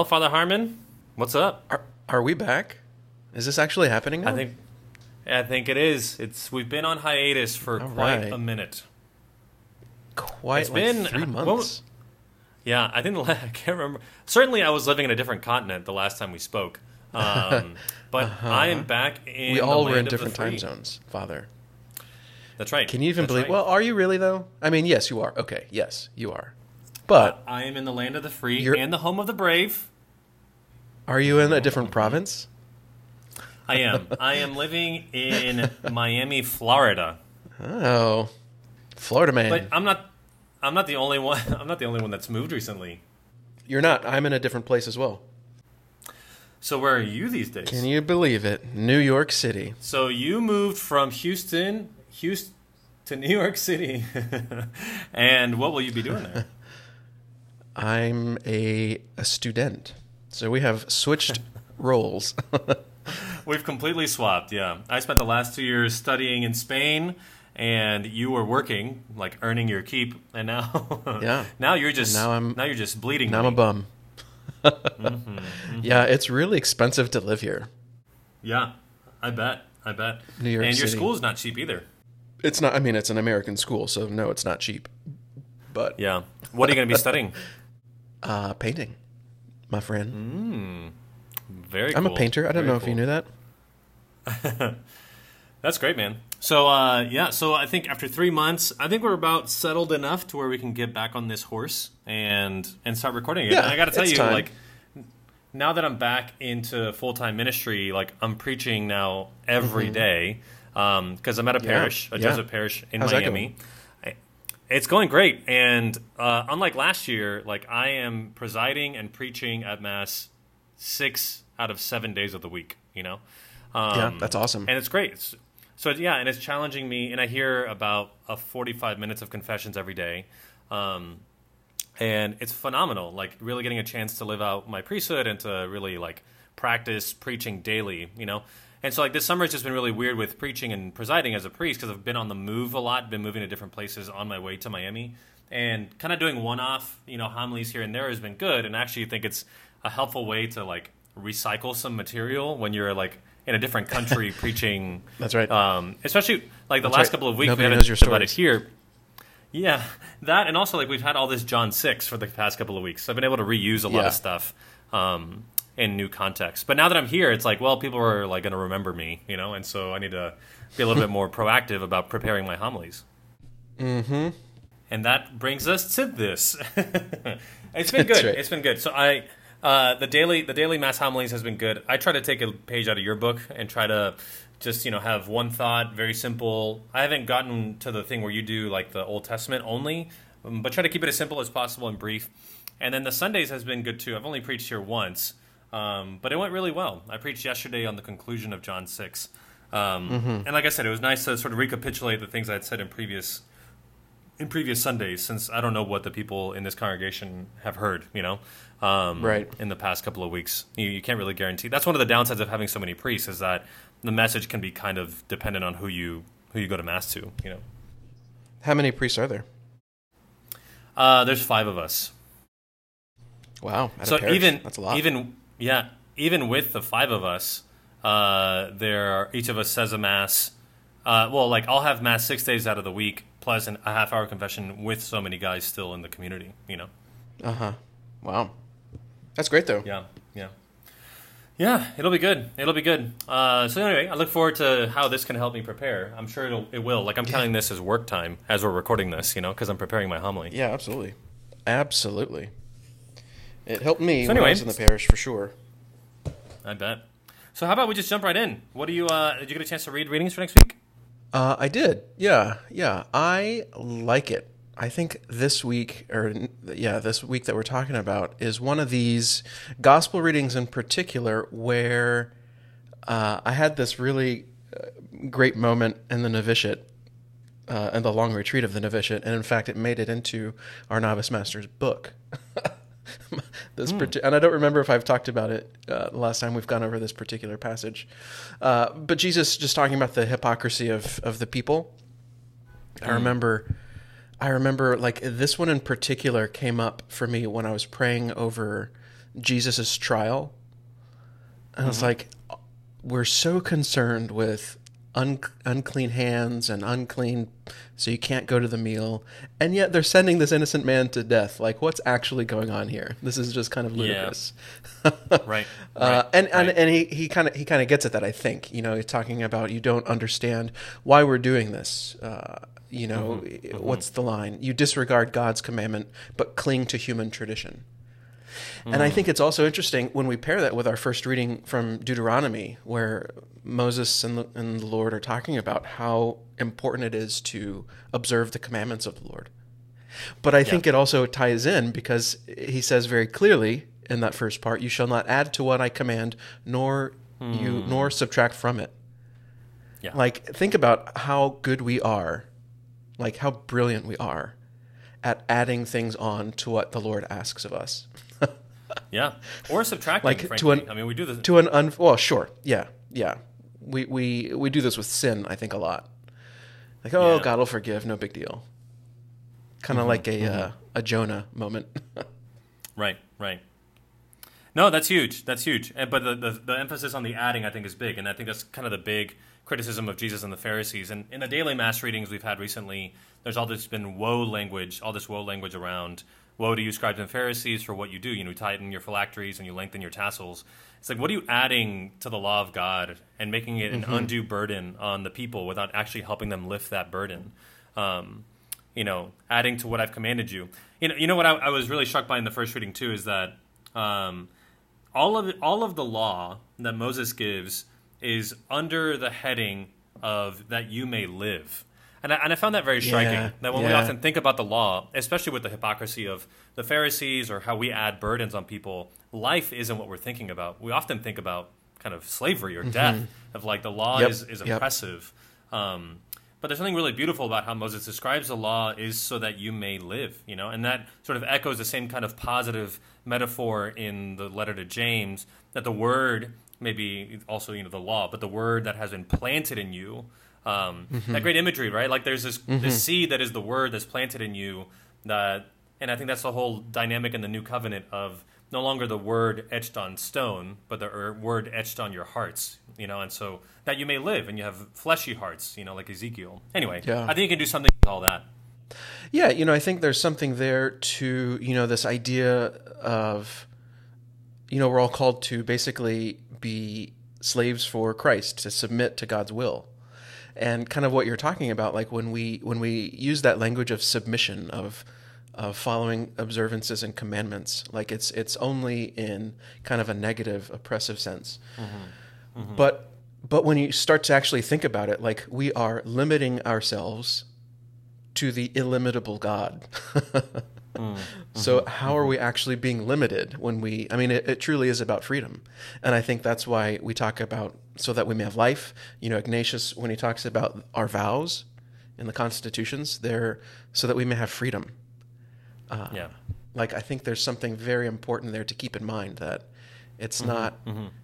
Well, Father Harmon, what's up? Are, are we back? Is this actually happening now? I think I think it is. It's we've been on hiatus for All quite right. a minute. quite it's like been- three months. Yeah, I think I can't remember. Certainly, I was living in a different continent the last time we spoke. Um, but I am back in. we the all were in different time zones, Father. That's right. Can you even That's believe? right. Well, are you really though? I mean, yes, you are. Okay, yes, you are. But I am in the land of the free and the home of the brave. Are you in a different province? I am. I am living in Miami, Florida. Oh, Florida man. But I'm not. I'm not the only one. I'm not the only one that's moved recently. You're not. I'm in a different place as well. So where are you these days? Can you believe it? New York City. So you moved from Houston, Houston to New York City, and what will you be doing there? I'm a a student, so we have switched roles. We've completely swapped. Yeah, I spent the last two years studying in Spain, and you were working, like earning your keep, and now, Yeah. now you're just now I'm- now you're just bleeding. now I'm a bum. Yeah, it's really expensive to live here. Yeah, I bet. I bet. New York and your City. school's not cheap either. It's not. I mean, it's an American school, so no, it's not cheap. But Yeah. What are you going to be studying? uh, painting, my friend. Very. I'm a painter. I don't Very know if you knew that. That's great, man. So uh, yeah, so I think after three months, I think we're about settled enough to where we can get back on this horse and and start recording again. Yeah, and I got to tell you, time. like now that I'm back into full time ministry, like I'm preaching now every day because I'm at a Mm-hmm. Yeah, parish, a yeah. Jesuit parish in How's Miami. It's going great, and uh, unlike last year, like I am presiding and preaching at mass six out of seven days of the week. You know, um, Yeah, that's awesome. and it's great. It's- so yeah, and it's challenging me, and I hear about a 45 minutes of confessions every day, um, and it's phenomenal. Like really getting a chance to live out my priesthood and to really like practice preaching daily, you know. And so like this summer has just been really weird with preaching and presiding as a priest because I've been on the move a lot, been moving to different places on my way to Miami, and kind of doing one-off, you know, homilies here and there has been good. And I actually think it's a helpful way to like recycle some material when you're like in a different country preaching. That's right. Um, especially like the That's last right. couple of weeks, Nobody we haven't knows your talked about it here. Yeah, that and also like we've had all this John six for the past couple of weeks. So I've been able to reuse a lot Yeah. of stuff um, in new context. But now that I'm here, it's like, well, people are like going to remember me, you know, and so I need to be a little bit more proactive about preparing my homilies. Mm-hmm. And that brings us to this. it's been good. right. It's been good. So I. Uh, the daily the daily mass homilies has been good. I try to take a page out of your book and try to just you know have one thought, very simple. I haven't gotten to the thing where you do like the Old Testament only, um, but try to keep it as simple as possible and brief. And then the Sundays has been good too. I've only preached here once, um, but it went really well. I preached yesterday on the conclusion of John six, um, and like I said, it was nice to sort of recapitulate the things I had said in previous in previous Sundays, since I don't know what the people in this congregation have heard, you know, um, Right. in the past couple of weeks. You, you can't really guarantee. That's one of the downsides of having so many priests is that the message can be kind of dependent on who you who you go to mass to. You know, How many priests are there? uh, there's five of us, Wow. so even that's a lot. even yeah, even with the five of us, uh, there each of us says a mass. Uh, well, like I'll have mass six days out of the week, plus an, a half hour confession with so many guys still in the community. You know. uh huh. Wow. That's great though. Yeah, yeah, yeah. It'll be good. It'll be good. Uh, so anyway, I look forward to how this can help me prepare. I'm sure it'll, it will. Like I'm counting this as work time as we're recording this, you know, because I'm preparing my homily. Yeah, absolutely. Absolutely. It helped me So when I was in the parish for sure. I bet. So how about we just jump right in? What do you? Uh, did you get a chance to read readings for next week? Uh, I did. Yeah, yeah. I like it. I think this week, or yeah, this week that we're talking about is one of these gospel readings in particular where uh, I had this really uh, great moment in the novitiate, uh, in the long retreat of the novitiate, and in fact, it made it into our novice master's book. this parti- and I don't remember if I've talked about it uh, the last time we've gone over this particular passage, uh, but Jesus just talking about the hypocrisy of of the people. I remember, I remember like this one in particular came up for me when I was praying over Jesus' trial. And it's like, we're so concerned with un- unclean hands and unclean, so you can't go to the meal. And yet they're sending this innocent man to death. Like, what's actually going on here? This is just kind of Yeah. ludicrous. Right. Uh, right, and and, right. and he, he kind of he kind of gets at that. I think you know he's talking about you don't understand why we're doing this. Uh, you know Mm-hmm. what's the line? You disregard God's commandment but cling to human tradition. And I think it's also interesting when we pair that with our first reading from Deuteronomy, where Moses and the, and the Lord are talking about how important it is to observe the commandments of the Lord. But I think it also ties in because he says very clearly in that first part, "You shall not add to what I command, nor you hmm. nor subtract from it." Yeah. Like think about how good we are, like how brilliant we are at adding things on to what the Lord asks of us. Yeah. Or subtracting, Like, to an- I mean, we do this. to an un well, sure, yeah, yeah. We we we do this with sin, I think, a lot. Like, oh, Yeah. God will forgive, no big deal. Kind of like a uh, a Jonah moment. Right, right. No, that's huge. That's huge. But the, the the emphasis on the adding, I think, is big, and I think that's kind of the big criticism of Jesus and the Pharisees. And in the daily mass readings we've had recently, there's all this been woe language, all this woe language around woe to you, scribes and Pharisees, for what you do. You know, you tighten your phylacteries and you lengthen your tassels. It's like, what are you adding to the law of God and making it an undue burden on the people without actually helping them lift that burden? Um, you know, adding to what I've commanded you. You know, you know what I, I was really struck by in the first reading too is that um, all of all of the law that Moses gives is under the heading of that you may live. And I, and I found that very striking. Yeah, that when we often think about the law, especially with the hypocrisy of the Pharisees or how we add burdens on people, life isn't what we're thinking about. We often think about kind of slavery or death, of like the law Mm-hmm. Yep, is, is yep. oppressive. Um, but there's something really beautiful about how Moses describes the law is so that you may live, you know, and that sort of echoes the same kind of positive metaphor in the letter to James that the word, maybe also you know the law, but the word that has been planted in you, um, that great imagery, right? Like there's this this seed that is the word that's planted in you that, and I think that's the whole dynamic in the new covenant of no longer the word etched on stone, but the er, word etched on your hearts, you know, and so that you may live and you have fleshy hearts, you know, like Ezekiel. Anyway, Yeah. I think you can do something with all that. Yeah, you know, I think there's something there to, you know, this idea of, you know, we're all called to basically be slaves for Christ, to submit to God's will. And kind of what you're talking about, like when we when we use that language of submission, of of following observances and commandments, like it's it's only in kind of a negative, oppressive sense. Mm-hmm. Mm-hmm. But but when you start to actually think about it, like we are limiting ourselves to the illimitable God. Mm. so mm-hmm. how are we actually being limited when we I mean it, it truly is about freedom. And I think that's why we talk about so that we may have life. You know, Ignatius when he talks about our vows in the constitutions, they're so that we may have freedom. yeah. Like I think there's something very important there to keep in mind that it's Mm-hmm, not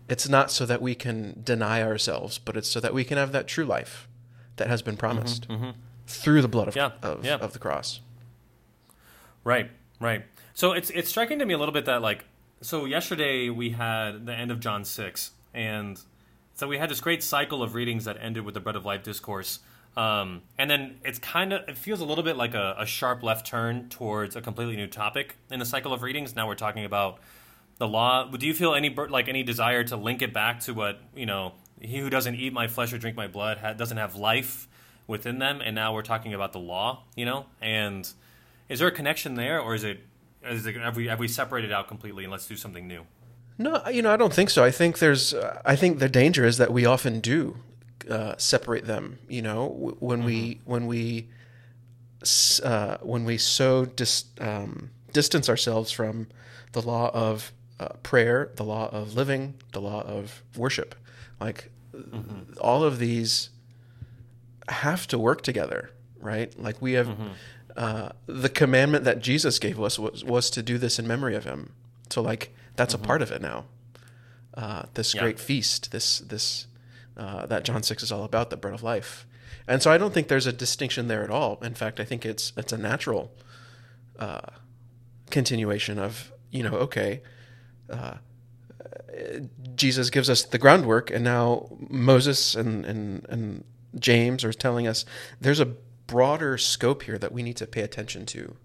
it's not so that we can deny ourselves, but it's so that we can have that true life that has been promised through the blood of, Mm-hmm, Yeah, of, yeah. of the cross. Right, right. So it's it's striking to me a little bit that like so yesterday we had the end of John six, and so we had this great cycle of readings that ended with the bread of life discourse. Um, and then it's kind of it feels a little bit like a, a sharp left turn towards a completely new topic in the cycle of readings. Now we're talking about the law. Do you feel any like any desire to link it back to what you know? He who doesn't eat my flesh or drink my blood ha- doesn't have life within them. And now we're talking about the law, you know. And is there a connection there, or is it? Is it have we have we separated out completely and let's do something new? No, you know, I don't think so. I think there's, uh, I think the danger is that we often do uh, separate them. You know, w- when we when we uh, when we so dis, um, distance ourselves from the law of uh, prayer, the law of living, the law of worship, like all of these have to work together, right? Like we have uh, the commandment that Jesus gave us was was to do this in memory of Him. So like that's a part of it now. Uh, this Yeah. great feast, this this uh, that John six is all about, the bread of life. And so I don't think there's a distinction there at all. In fact, I think it's it's a natural uh, continuation of you know okay, uh, Jesus gives us the groundwork, and now Moses and, and, and James are telling us there's a broader scope here that we need to pay attention to.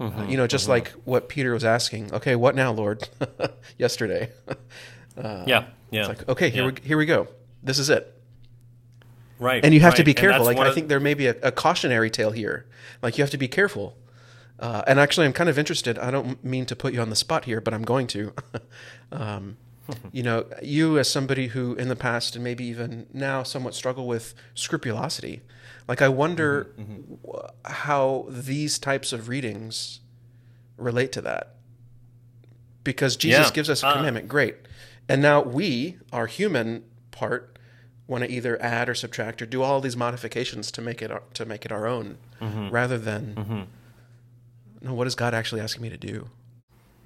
Mm-hmm, you know, just mm-hmm. like what Peter was asking. Okay, what now, Lord? Yesterday. uh, yeah, yeah. It's like okay, here yeah. we here we go. This is it. Right. And you have right. to be careful. Like I think there may be a, a, cautionary tale here. Like you have to be careful. Uh, and actually, I'm kind of interested. I don't mean to put you on the spot here, but I'm going to. um, you know, you as somebody who in the past and maybe even now somewhat struggle with scrupulosity. Like I wonder mm-hmm, mm-hmm. how these types of readings relate to that. Because Jesus yeah. gives us a uh, commandment, uh, great. And now we, our human part, want to either add or subtract or do all these modifications to make it our, to make it our own, mm-hmm. rather than mm-hmm. no, what is God actually asking me to do?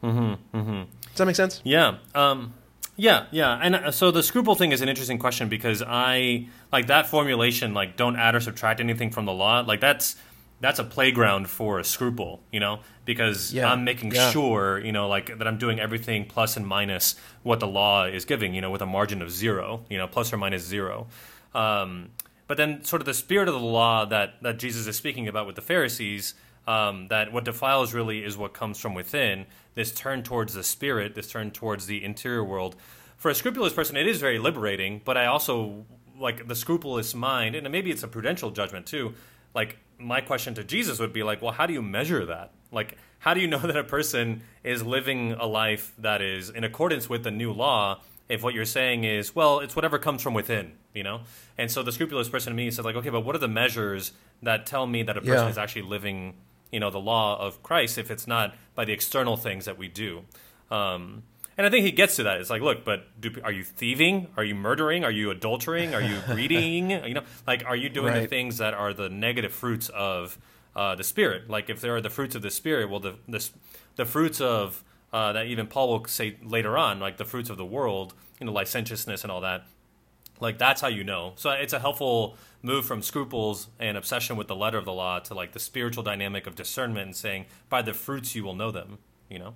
Mm-hmm. Does that make sense? Yeah. Um, yeah, yeah, and uh, so the scruple thing is an interesting question because I like that formulation, like don't add or subtract anything from the law. Like that's that's a playground for a scruple, you know, because yeah. I'm making yeah. sure, you know, like that I'm doing everything plus and minus what the law is giving, you know, with a margin of zero, you know, plus or minus zero. Um, but then, sort of the spirit of the law that that Jesus is speaking about with the Pharisees, um, that what defiles really is what comes from within this turn towards the spirit, this turn towards the interior world. For a scrupulous person, it is very liberating, but I also like the scrupulous mind, and maybe it's a prudential judgment too. Like my question to Jesus would be like, well, how do you measure that? Like, how do you know that a person is living a life that is in accordance with the new law? If what you're saying is, well, it's whatever comes from within, you know? And so the scrupulous person to me says, like, okay, but what are the measures that tell me that a person yeah. is actually living you know the law of Christ if it's not by the external things that we do. Um, and I think he gets to that. It's like, look, but do, are you thieving? Are you murdering? Are you adultering? Are you greeting? you know, like, are you doing right. the things that are the negative fruits of uh, the spirit? Like, if there are the fruits of the spirit, well, the the, the fruits of uh, that even Paul will say later on, like the fruits of the world, you know, licentiousness and all that. Like that's how you know. So it's a helpful move from scruples and obsession with the letter of the law to like the spiritual dynamic of discernment and saying, by the fruits you will know them. You know.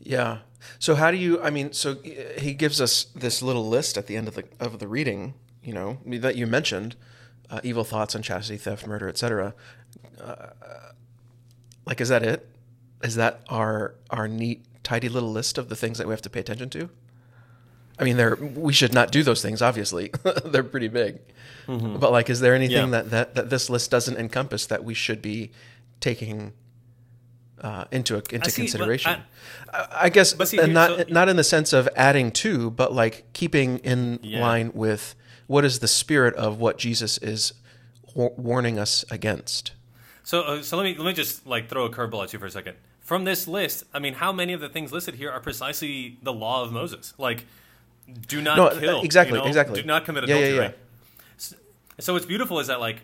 Yeah. So how do you? I mean, so he gives us this little list at the end of the of the reading. You know that you mentioned, uh, evil thoughts, unchastity, theft, murder, etc. Uh, like, is that it? Is that our our neat, tidy little list of the things that we have to pay attention to? I mean, they're we should not do those things. Obviously, they're pretty big. Mm-hmm. But like, is there anything yeah. that, that that this list doesn't encompass that we should be taking uh, into into see, consideration? I, I, guess, see, and not so, not in the sense of adding to, but like keeping in yeah. line with what is the spirit of what Jesus is warning us against. So, uh, so let me let me just like throw a curveball at you for a second. From this list, I mean, how many of the things listed here are precisely the law of Moses? Like do not no, kill. Exactly, you know? exactly. Do not commit adultery. Yeah, yeah, yeah. So, so what's beautiful is that like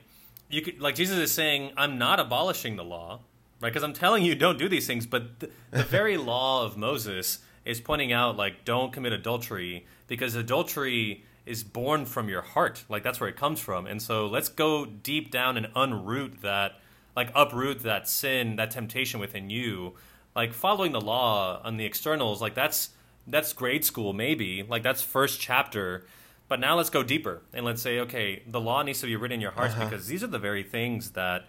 you could like Jesus is saying, I'm not abolishing the law, right? Because I'm telling you don't do these things, but the, the very law of Moses is pointing out like don't commit adultery because adultery is born from your heart. Like that's where it comes from. And so let's go deep down and unroot that, like uproot that sin, that temptation within you. Like following the law on the externals, like that's that's grade school maybe. Like that's first chapter. But now let's go deeper and let's say okay the law needs to be written in your hearts uh-huh. because these are the very things that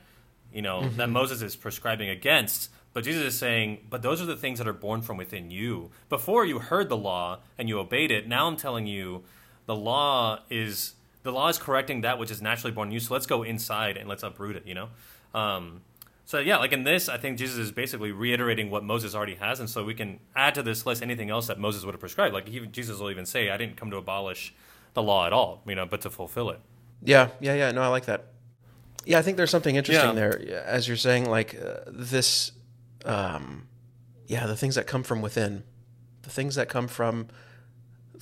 you know mm-hmm. that moses is prescribing against. But jesus is saying but those are the things that are born from within you. Before you heard the law and you obeyed it now i'm telling you the law is the law is correcting that which is naturally born in you. So let's go inside and let's uproot it you know? Um, so yeah, like in this, I think Jesus is basically reiterating what Moses already has, and so we can add to this list anything else that Moses would have prescribed. Like even, Jesus will even say, "I didn't come to abolish the law at all, you know, but to fulfill it." Yeah, yeah, yeah. No, I like that. Yeah, I think there's something interesting yeah. there, as you're saying, like uh, this. Um, yeah, the things that come from within, the things that come from,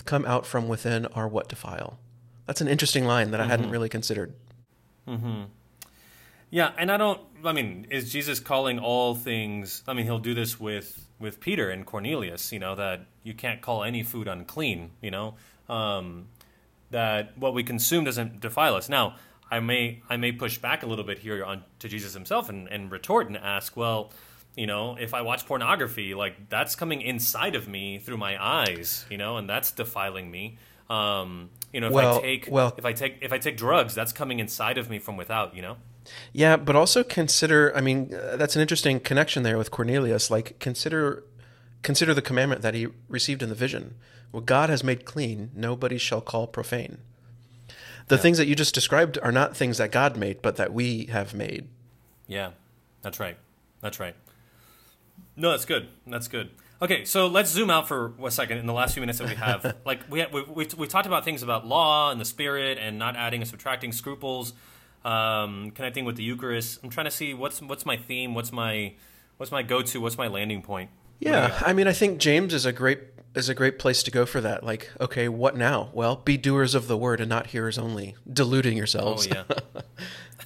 come out from within are what defile. That's an interesting line that I mm-hmm. hadn't really considered. Hmm. Yeah, and I don't. I mean, is Jesus calling all things? I mean, he'll do this with with Peter and Cornelius. You know that you can't call any food unclean. You know um, that what we consume doesn't defile us. Now, I may I may push back a little bit here on to Jesus himself and, and retort and ask, well, you know, if I watch pornography, like that's coming inside of me through my eyes, you know, and that's defiling me. Um, you know, if Well- I take well- if I take if I take drugs, that's coming inside of me from without, you know. Yeah, but also consider. I mean, uh, that's an interesting connection there with Cornelius. Like, consider consider the commandment that he received in the vision. What God has made clean, nobody shall call profane. The things that you just described are not things that God made, but that we have made. Yeah, that's right. That's right. No, that's good. That's good. Okay, so let's zoom out for a second in the last few minutes that we have. like we have, we we've, we've talked about things about law and the spirit and not adding and subtracting scruples, um, connecting with the Eucharist. I'm trying to see what's what's my theme, what's my what's my go to, what's my landing point. What do you Yeah? I mean, I think James is a great is a great place to go for that. Like, okay, what now? Well, be doers of the word and not hearers only, deluding yourselves. Oh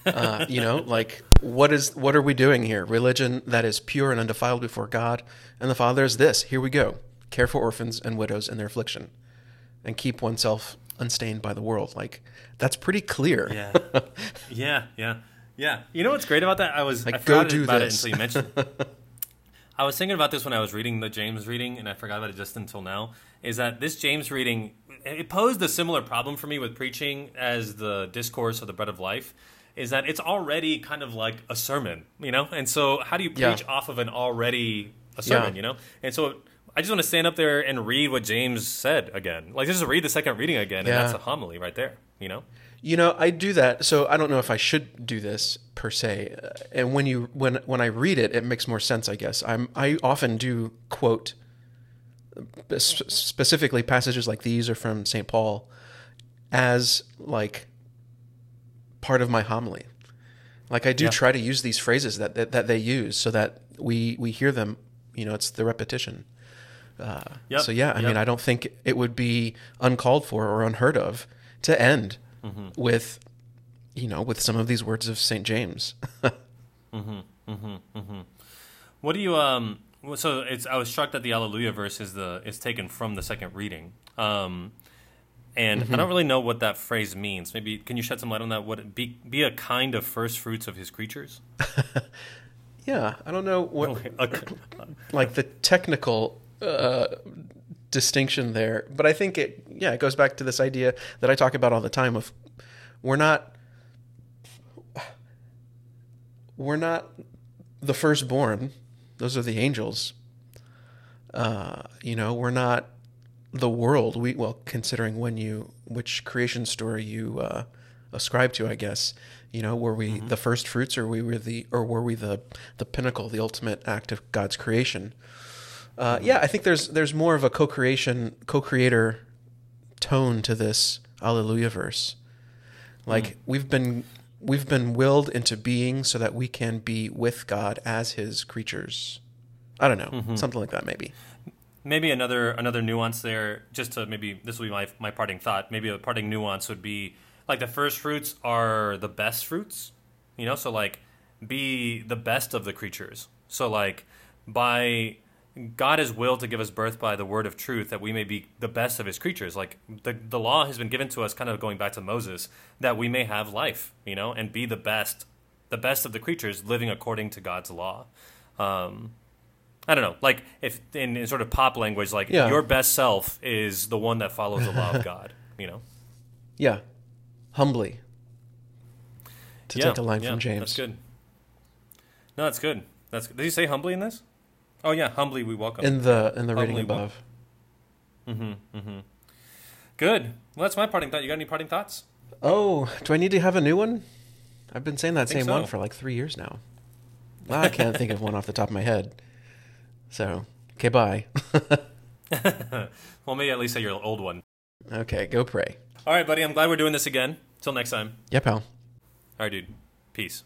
yeah. uh, you know, like what is what are we doing here? Religion that is pure and undefiled before God and the Father is this. Here we go. Care for orphans and widows in their affliction, and keep oneself unstained by the world. Like that's pretty clear. Yeah. yeah, yeah, yeah. You know what's great about that? I was Like, I go do about this. it until you mentioned. it. I was thinking about this when I was reading the James reading, and I forgot about it just until now. Is that this James reading? It posed a similar problem for me with preaching as the discourse of the bread of life. Is that it's already kind of like a sermon, you know? And so, how do you Yeah. preach off of an already a sermon, Yeah. you know? And so, I just want to stand up there and read what James said again, like just read the second reading again, and that's a homily right there, you know? You know, I do that. So I don't know if I should do this per se. Uh, And when you when when I read it, it makes more sense. I guess I'm I often do quote uh, specifically passages like these are from St. Paul as like part of my homily. Like I do Yeah. try to use these phrases that, that that they use so that we we hear them. You know, it's the repetition. Uh, Yep, So yeah, I mean. I don't think it would be uncalled for or unheard of to end Mm-hmm. with, you know, with some of these words of Saint James. What do you um? So it's I was struck that the Alleluia verse is the is taken from the second reading. Um, and I don't really know what that phrase means. Maybe can you shed some light on that? What it- be be a kind of first fruits of his creatures? yeah, I don't know what like the technical uh, distinction there, but I think it yeah it goes back to this idea that I talk about all the time of we're not we're not the firstborn; those are the angels. Uh, you know, we're not the world. We well, considering when you which creation story you uh, ascribe to, I guess. You know, were we the first fruits, or we were the, or were we the the pinnacle, the ultimate act of God's creation? Uh, yeah, I think there's there's more of a co-creation, co-creator tone to this Alleluia verse. Like we've been we've been willed into being so that we can be with God as His creatures. I don't know, something like that, maybe. maybe another another nuance there, just to maybe this will be my my parting thought. Maybe a parting nuance would be like the first fruits are the best fruits, you know. So like, be the best of the creatures. So like, by God is willed to give us birth by the word of truth that we may be the best of His creatures. Like the the law has been given to us, kind of going back to Moses, that we may have life, you know, and be the best, the best of the creatures, living according to God's law. Um, I don't know, like if in, in sort of pop language, like Yeah. your best self is the one that follows the law of God. You know, Yeah, humbly. To yeah, take a line yeah, from James. That's good. No, that's good. That's did he say humbly in this? Oh yeah, humbly we welcome. In the in the reading Humbly wel- above. Mm-hmm, mm-hmm. good. Well, that's my parting thought. You got any parting thoughts? Oh, do I need to have a new one? I've been saying that same one for like three years now. I can't think of one off the top of my head. So, okay, bye. Well, maybe at least say your old one. okay, go pray. All right, buddy. I'm glad we're doing this again. Till next time. Yeah, pal. All right, dude. Peace.